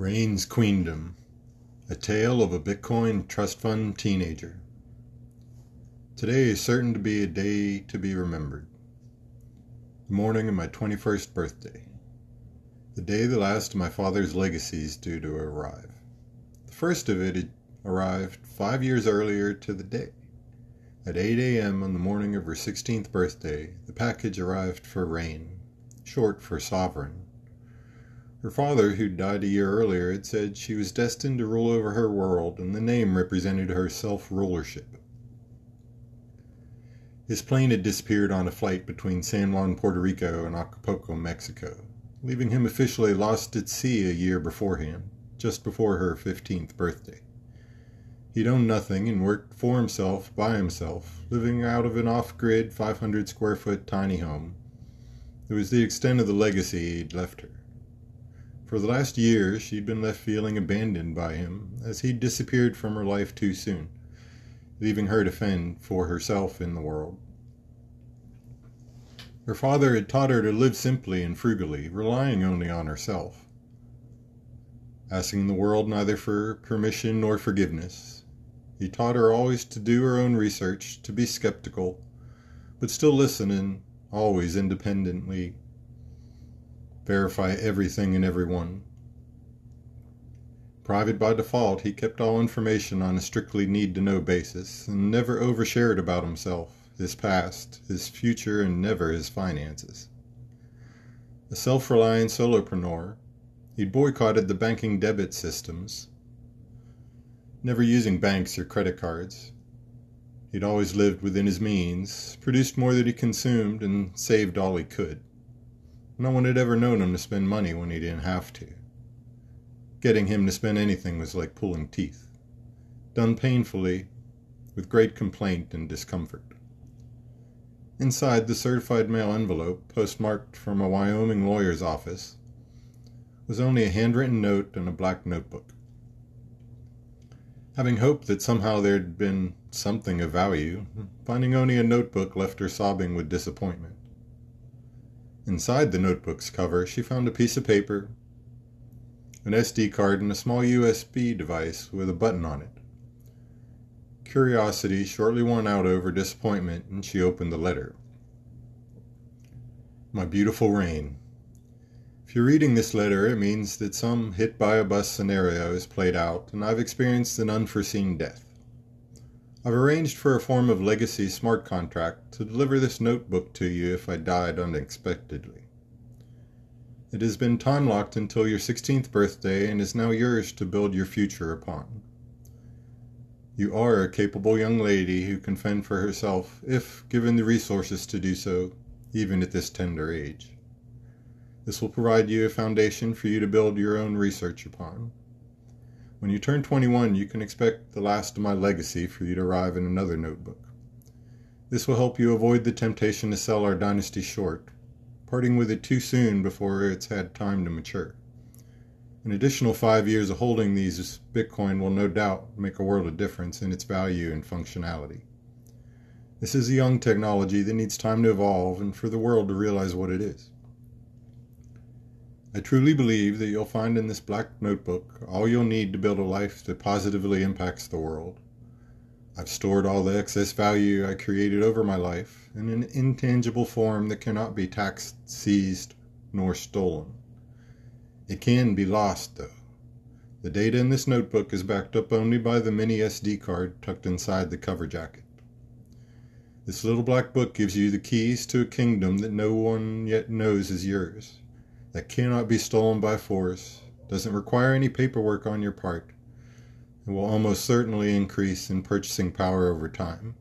Reign's Queendom A Tale of a Bitcoin Trust Fund Teenager. Today is certain to be a day to be remembered. The morning of my 21st birthday. The day the last of my father's legacies due to arrive. The first of it had arrived five years earlier to the day. At 8 a.m. on the morning of her 16th birthday, the package arrived for Rain, short for Sovereign her father, who'd died a year earlier, had said she was destined to rule over her world, and the name represented her self rulership. His plane had disappeared on a flight between San Juan, Puerto Rico, and Acapulco, Mexico, leaving him officially lost at sea a year beforehand, just before her 15th birthday. He'd owned nothing and worked for himself by himself, living out of an off grid 500 square foot tiny home. It was the extent of the legacy he'd left her. For the last year, she'd been left feeling abandoned by him, as he'd disappeared from her life too soon, leaving her to fend for herself in the world. Her father had taught her to live simply and frugally, relying only on herself, asking the world neither for permission nor forgiveness. He taught her always to do her own research, to be skeptical, but still listen and always independently verify everything and everyone. Private by default, he kept all information on a strictly need to know basis and never overshared about himself, his past, his future, and never his finances. A self reliant solopreneur, he'd boycotted the banking debit systems, never using banks or credit cards. He'd always lived within his means, produced more than he consumed, and saved all he could. No one had ever known him to spend money when he didn't have to. Getting him to spend anything was like pulling teeth. Done painfully, with great complaint and discomfort. Inside the certified mail envelope, postmarked from a Wyoming lawyer's office, was only a handwritten note and a black notebook. Having hoped that somehow there'd been something of value, finding only a notebook left her sobbing with disappointment. Inside the notebook's cover, she found a piece of paper, an SD card, and a small USB device with a button on it. Curiosity shortly won out over disappointment, and she opened the letter. My beautiful Rain. If you're reading this letter, it means that some hit by a bus scenario is played out, and I've experienced an unforeseen death. I've arranged for a form of legacy smart contract to deliver this notebook to you if I died unexpectedly. It has been time locked until your 16th birthday and is now yours to build your future upon. You are a capable young lady who can fend for herself if given the resources to do so, even at this tender age. This will provide you a foundation for you to build your own research upon. When you turn 21, you can expect the last of my legacy for you to arrive in another notebook. This will help you avoid the temptation to sell our dynasty short, parting with it too soon before it's had time to mature. An additional five years of holding these Bitcoin will no doubt make a world of difference in its value and functionality. This is a young technology that needs time to evolve and for the world to realize what it is. I truly believe that you'll find in this black notebook all you'll need to build a life that positively impacts the world. I've stored all the excess value I created over my life in an intangible form that cannot be taxed, seized, nor stolen. It can be lost, though. The data in this notebook is backed up only by the mini SD card tucked inside the cover jacket. This little black book gives you the keys to a kingdom that no one yet knows is yours that cannot be stolen by force, doesn't require any paperwork on your part, and will almost certainly increase in purchasing power over time.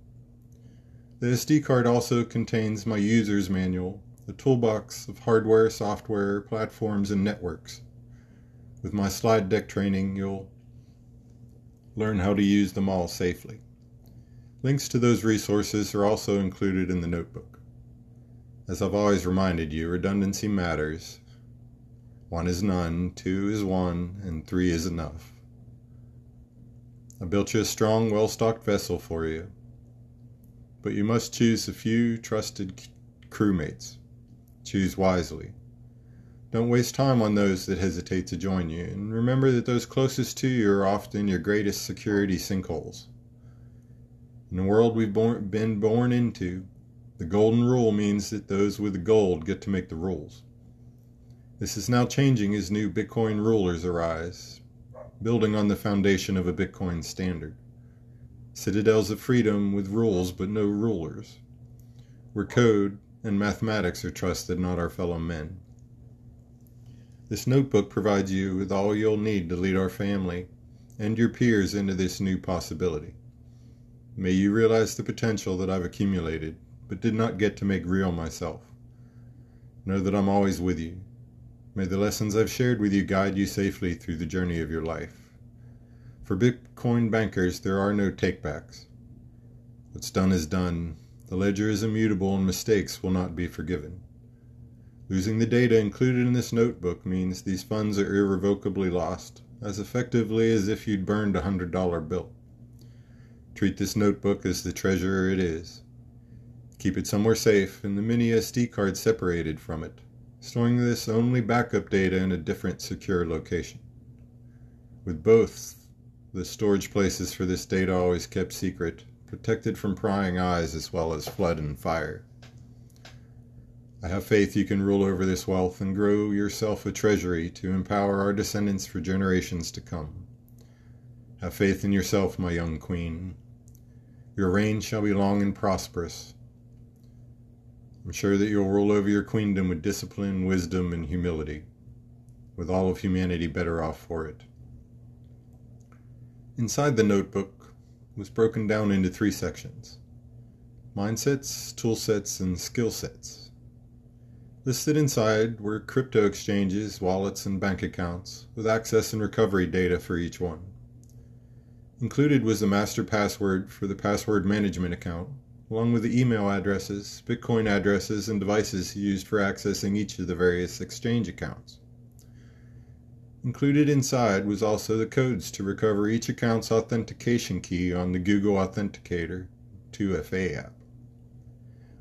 The SD card also contains my user's manual, a toolbox of hardware, software, platforms, and networks. With my slide deck training, you'll learn how to use them all safely. Links to those resources are also included in the notebook. As I've always reminded you, redundancy matters, one is none, two is one, and three is enough. I built you a strong, well stocked vessel for you, but you must choose a few trusted crewmates. Choose wisely. Don't waste time on those that hesitate to join you, and remember that those closest to you are often your greatest security sinkholes. In the world we've been born into, the golden rule means that those with the gold get to make the rules. This is now changing as new Bitcoin rulers arise, building on the foundation of a Bitcoin standard. Citadels of freedom with rules but no rulers, where code and mathematics are trusted, not our fellow men. This notebook provides you with all you'll need to lead our family and your peers into this new possibility. May you realize the potential that I've accumulated, but did not get to make real myself. Know that I'm always with you. May the lessons I've shared with you guide you safely through the journey of your life. For Bitcoin bankers, there are no takebacks. What's done is done. The ledger is immutable and mistakes will not be forgiven. Losing the data included in this notebook means these funds are irrevocably lost, as effectively as if you'd burned a hundred dollar bill. Treat this notebook as the treasure it is. Keep it somewhere safe and the mini SD card separated from it, storing this only backup data in a different secure location. With both, the storage places for this data always kept secret, protected from prying eyes as well as flood and fire. I have faith you can rule over this wealth and grow yourself a treasury to empower our descendants for generations to come. Have faith in yourself, my young queen. Your reign shall be long and prosperous. I'm sure that you'll rule over your queendom with discipline, wisdom, and humility, with all of humanity better off for it. Inside the notebook was broken down into three sections mindsets, tool sets, and skill sets. Listed inside were crypto exchanges, wallets, and bank accounts, with access and recovery data for each one. Included was the master password for the password management account, along with the email addresses, Bitcoin addresses, and devices used for accessing each of the various exchange accounts. Included inside was also the codes to recover each account's authentication key on the Google Authenticator 2FA app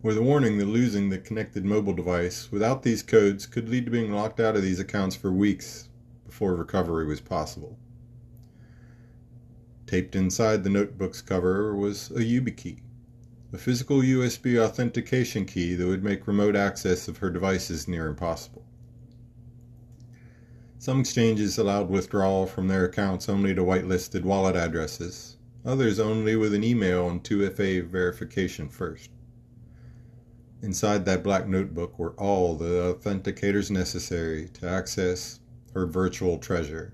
with a warning that losing the connected mobile device without these codes could lead to being locked out of these accounts for weeks before recovery was possible. Taped inside the notebook's cover was a YubiKey, a physical USB authentication key that would make remote access of her devices near impossible. Some exchanges allowed withdrawal from their accounts only to whitelisted wallet addresses, others only with an email and 2FA verification first. Inside that black notebook were all the authenticators necessary to access her virtual treasure.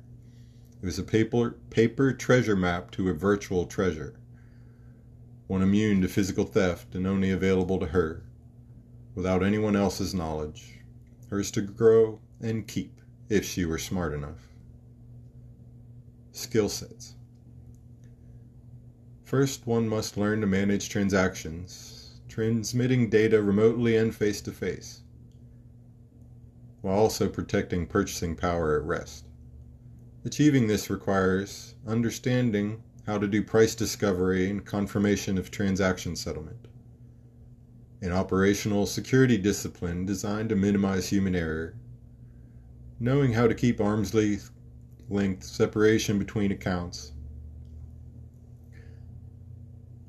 It was a paper, paper treasure map to a virtual treasure, one immune to physical theft and only available to her, without anyone else's knowledge, hers to grow and keep if she were smart enough. Skill sets. First, one must learn to manage transactions transmitting data remotely and face to face, while also protecting purchasing power at rest. Achieving this requires understanding how to do price discovery and confirmation of transaction settlement, an operational security discipline designed to minimize human error, knowing how to keep arm's length separation between accounts.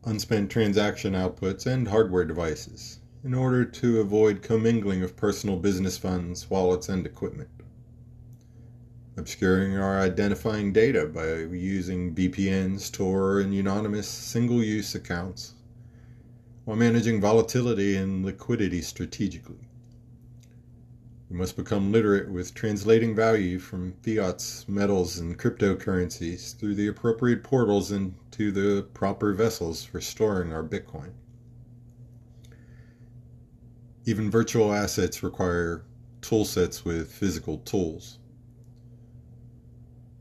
Unspent transaction outputs, and hardware devices in order to avoid commingling of personal business funds, wallets, and equipment. Obscuring our identifying data by using VPNs, Tor, and anonymous single use accounts, while managing volatility and liquidity strategically. We must become literate with translating value from fiats, metals, and cryptocurrencies through the appropriate portals into the proper vessels for storing our Bitcoin. Even virtual assets require toolsets with physical tools.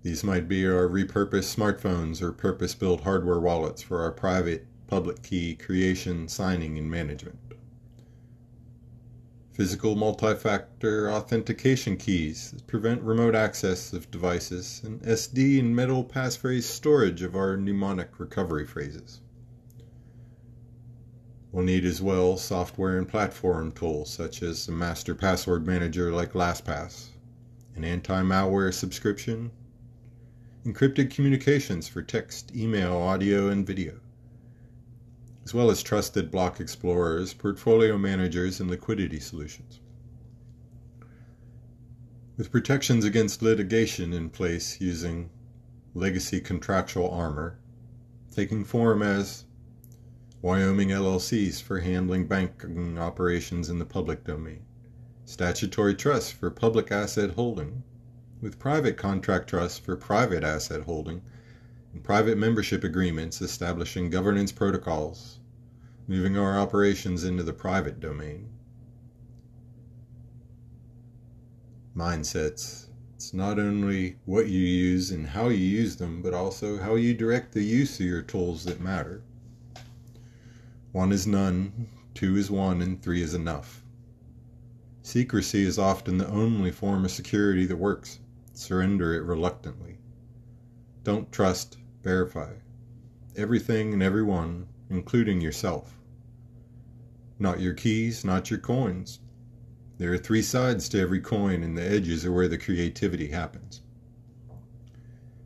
These might be our repurposed smartphones or purpose built hardware wallets for our private public key creation, signing, and management physical multi-factor authentication keys that prevent remote access of devices, and SD and metal passphrase storage of our mnemonic recovery phrases. We'll need as well software and platform tools such as a master password manager like LastPass, an anti malware subscription, encrypted communications for text, email, audio, and video, as well as trusted block explorers, portfolio managers, and liquidity solutions. With protections against litigation in place using legacy contractual armor, taking form as Wyoming LLCs for handling banking operations in the public domain, statutory trusts for public asset holding, with private contract trusts for private asset holding, and private membership agreements establishing governance protocols, moving our operations into the private domain. Mindsets. It's not only what you use and how you use them, but also how you direct the use of your tools that matter. One is none, two is one, and three is enough. Secrecy is often the only form of security that works. Surrender it reluctantly. Don't trust, verify. Everything and everyone, including yourself. Not your keys, not your coins, there are three sides to every coin, and the edges are where the creativity happens.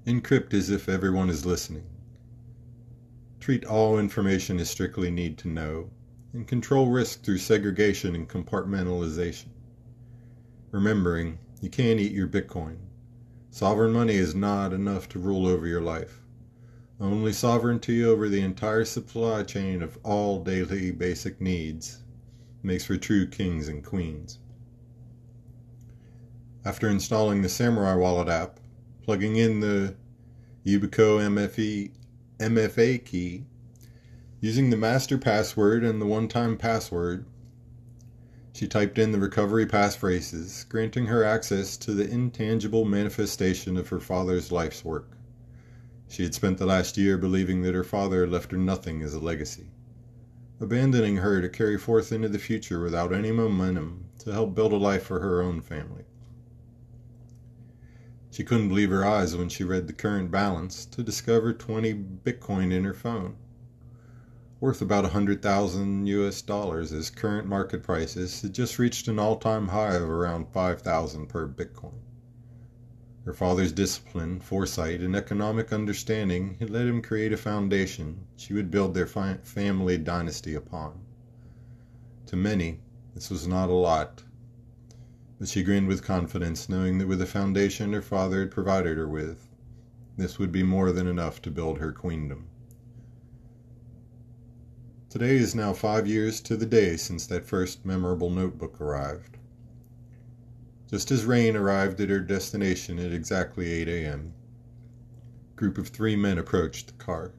Encrypt as if everyone is listening. Treat all information as strictly need to know, and control risk through segregation and compartmentalization. Remembering, you can't eat your Bitcoin. Sovereign money is not enough to rule over your life. Only sovereignty over the entire supply chain of all daily basic needs makes for true kings and queens. After installing the Samurai Wallet app, plugging in the Yubico MFE, MFA key, using the master password and the one-time password, she typed in the recovery passphrases, granting her access to the intangible manifestation of her father's life's work. She had spent the last year believing that her father left her nothing as a legacy abandoning her to carry forth into the future without any momentum to help build a life for her own family. She couldn't believe her eyes when she read the current balance to discover 20 Bitcoin in her phone, worth about 100,000 US dollars as current market prices had just reached an all-time high of around 5,000 per Bitcoin. Her father's discipline, foresight, and economic understanding had let him create a foundation she would build their family dynasty upon. To many, this was not a lot, but she grinned with confidence, knowing that with the foundation her father had provided her with, this would be more than enough to build her queendom. Today is now five years to the day since that first memorable notebook arrived. Just as Rain arrived at her destination at exactly 8 a.m., a group of three men approached the car.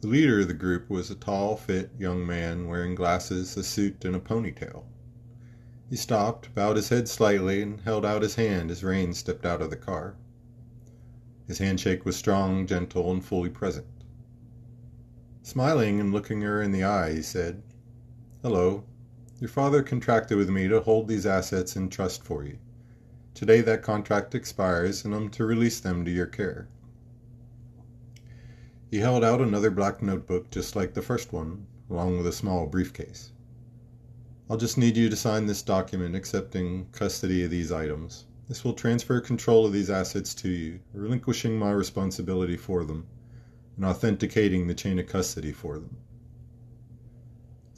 The leader of the group was a tall, fit young man wearing glasses, a suit, and a ponytail. He stopped, bowed his head slightly, and held out his hand as Rain stepped out of the car. His handshake was strong, gentle, and fully present. Smiling and looking her in the eye, he said, Hello, your father contracted with me to hold these assets in trust for you. Today that contract expires and I'm to release them to your care. He held out another black notebook just like the first one, along with a small briefcase. I'll just need you to sign this document accepting custody of these items. This will transfer control of these assets to you, relinquishing my responsibility for them, and authenticating the chain of custody for them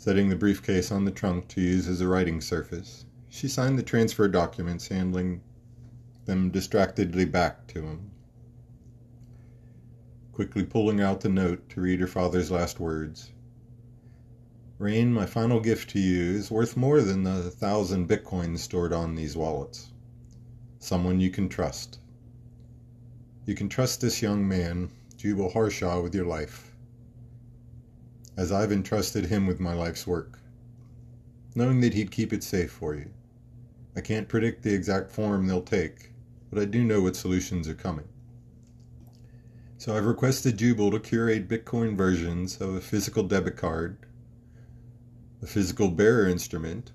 setting the briefcase on the trunk to use as a writing surface. She signed the transfer documents, handling them distractedly back to him. Quickly pulling out the note to read her father's last words. Rain, my final gift to you is worth more than the thousand bitcoins stored on these wallets. Someone you can trust. You can trust this young man, Jubal Harshaw, with your life as I've entrusted him with my life's work, knowing that he'd keep it safe for you. I can't predict the exact form they'll take, but I do know what solutions are coming. So I've requested Jubal to curate Bitcoin versions of a physical debit card, a physical bearer instrument,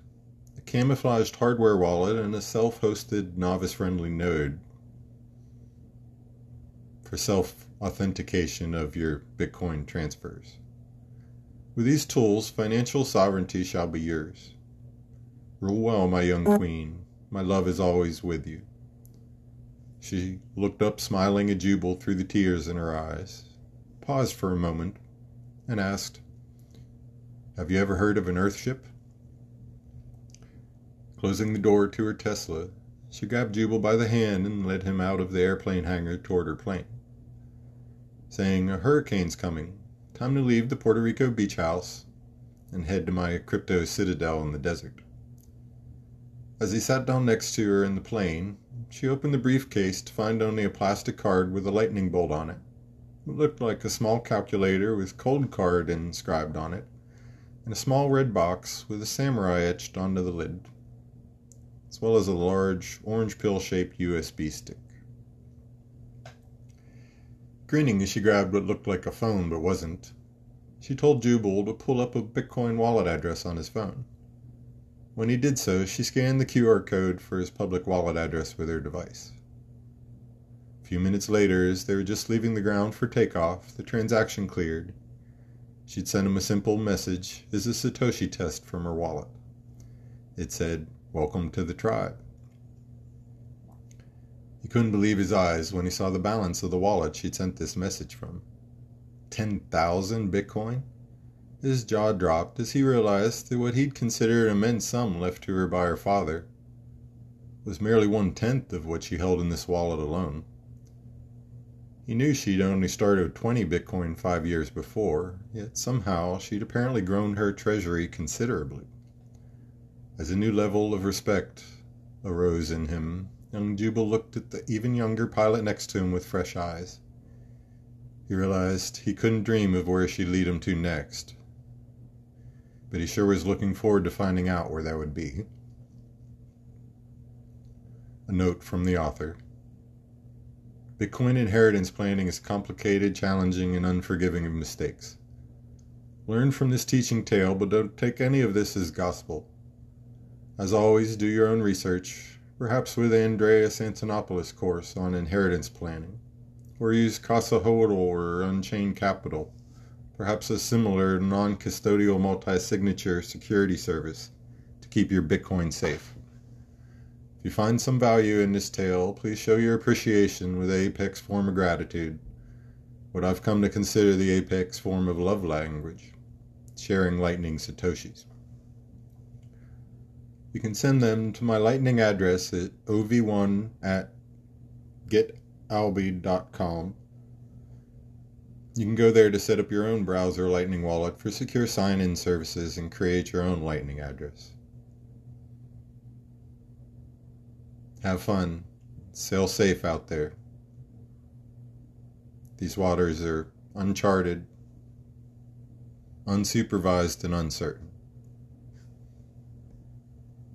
a camouflaged hardware wallet, and a self hosted novice friendly node for self authentication of your Bitcoin transfers. With these tools, financial sovereignty shall be yours. Rule well, my young queen. My love is always with you. She looked up, smiling at Jubal through the tears in her eyes, paused for a moment, and asked, Have you ever heard of an Earthship? Closing the door to her Tesla, she grabbed Jubal by the hand and led him out of the airplane hangar toward her plane, saying, A hurricane's coming. Time to leave the Puerto Rico beach house and head to my crypto citadel in the desert. As he sat down next to her in the plane, she opened the briefcase to find only a plastic card with a lightning bolt on it. It looked like a small calculator with Coldcard inscribed on it, and a small red box with a samurai etched onto the lid, as well as a large orange pill shaped USB stick. Grinning as she grabbed what looked like a phone but wasn't, she told Jubal to pull up a Bitcoin wallet address on his phone. When he did so, she scanned the QR code for his public wallet address with her device. A few minutes later, as they were just leaving the ground for takeoff, the transaction cleared. She'd sent him a simple message as a Satoshi test from her wallet. It said, Welcome to the tribe. He couldn't believe his eyes when he saw the balance of the wallet she'd sent this message from. 10,000 Bitcoin? His jaw dropped as he realized that what he'd considered an immense sum left to her by her father was merely one tenth of what she held in this wallet alone. He knew she'd only started with 20 Bitcoin five years before, yet somehow she'd apparently grown her treasury considerably. As a new level of respect arose in him, young Jubal looked at the even younger pilot next to him with fresh eyes. He realized he couldn't dream of where she'd lead him to next, but he sure was looking forward to finding out where that would be. A note from the author Bitcoin inheritance planning is complicated, challenging, and unforgiving of mistakes. Learn from this teaching tale, but don't take any of this as gospel. As always, do your own research, perhaps with Andreas Antonopoulos' course on inheritance planning, or use Casa Hodl or Unchained Capital perhaps a similar non custodial multi signature security service to keep your Bitcoin safe. If you find some value in this tale, please show your appreciation with apex form of gratitude, what I've come to consider the apex form of love language, sharing Lightning Satoshis. You can send them to my Lightning address at ov1 at getalby.com you can go there to set up your own browser Lightning wallet for secure sign in services and create your own Lightning address. Have fun. Sail safe out there. These waters are uncharted, unsupervised, and uncertain.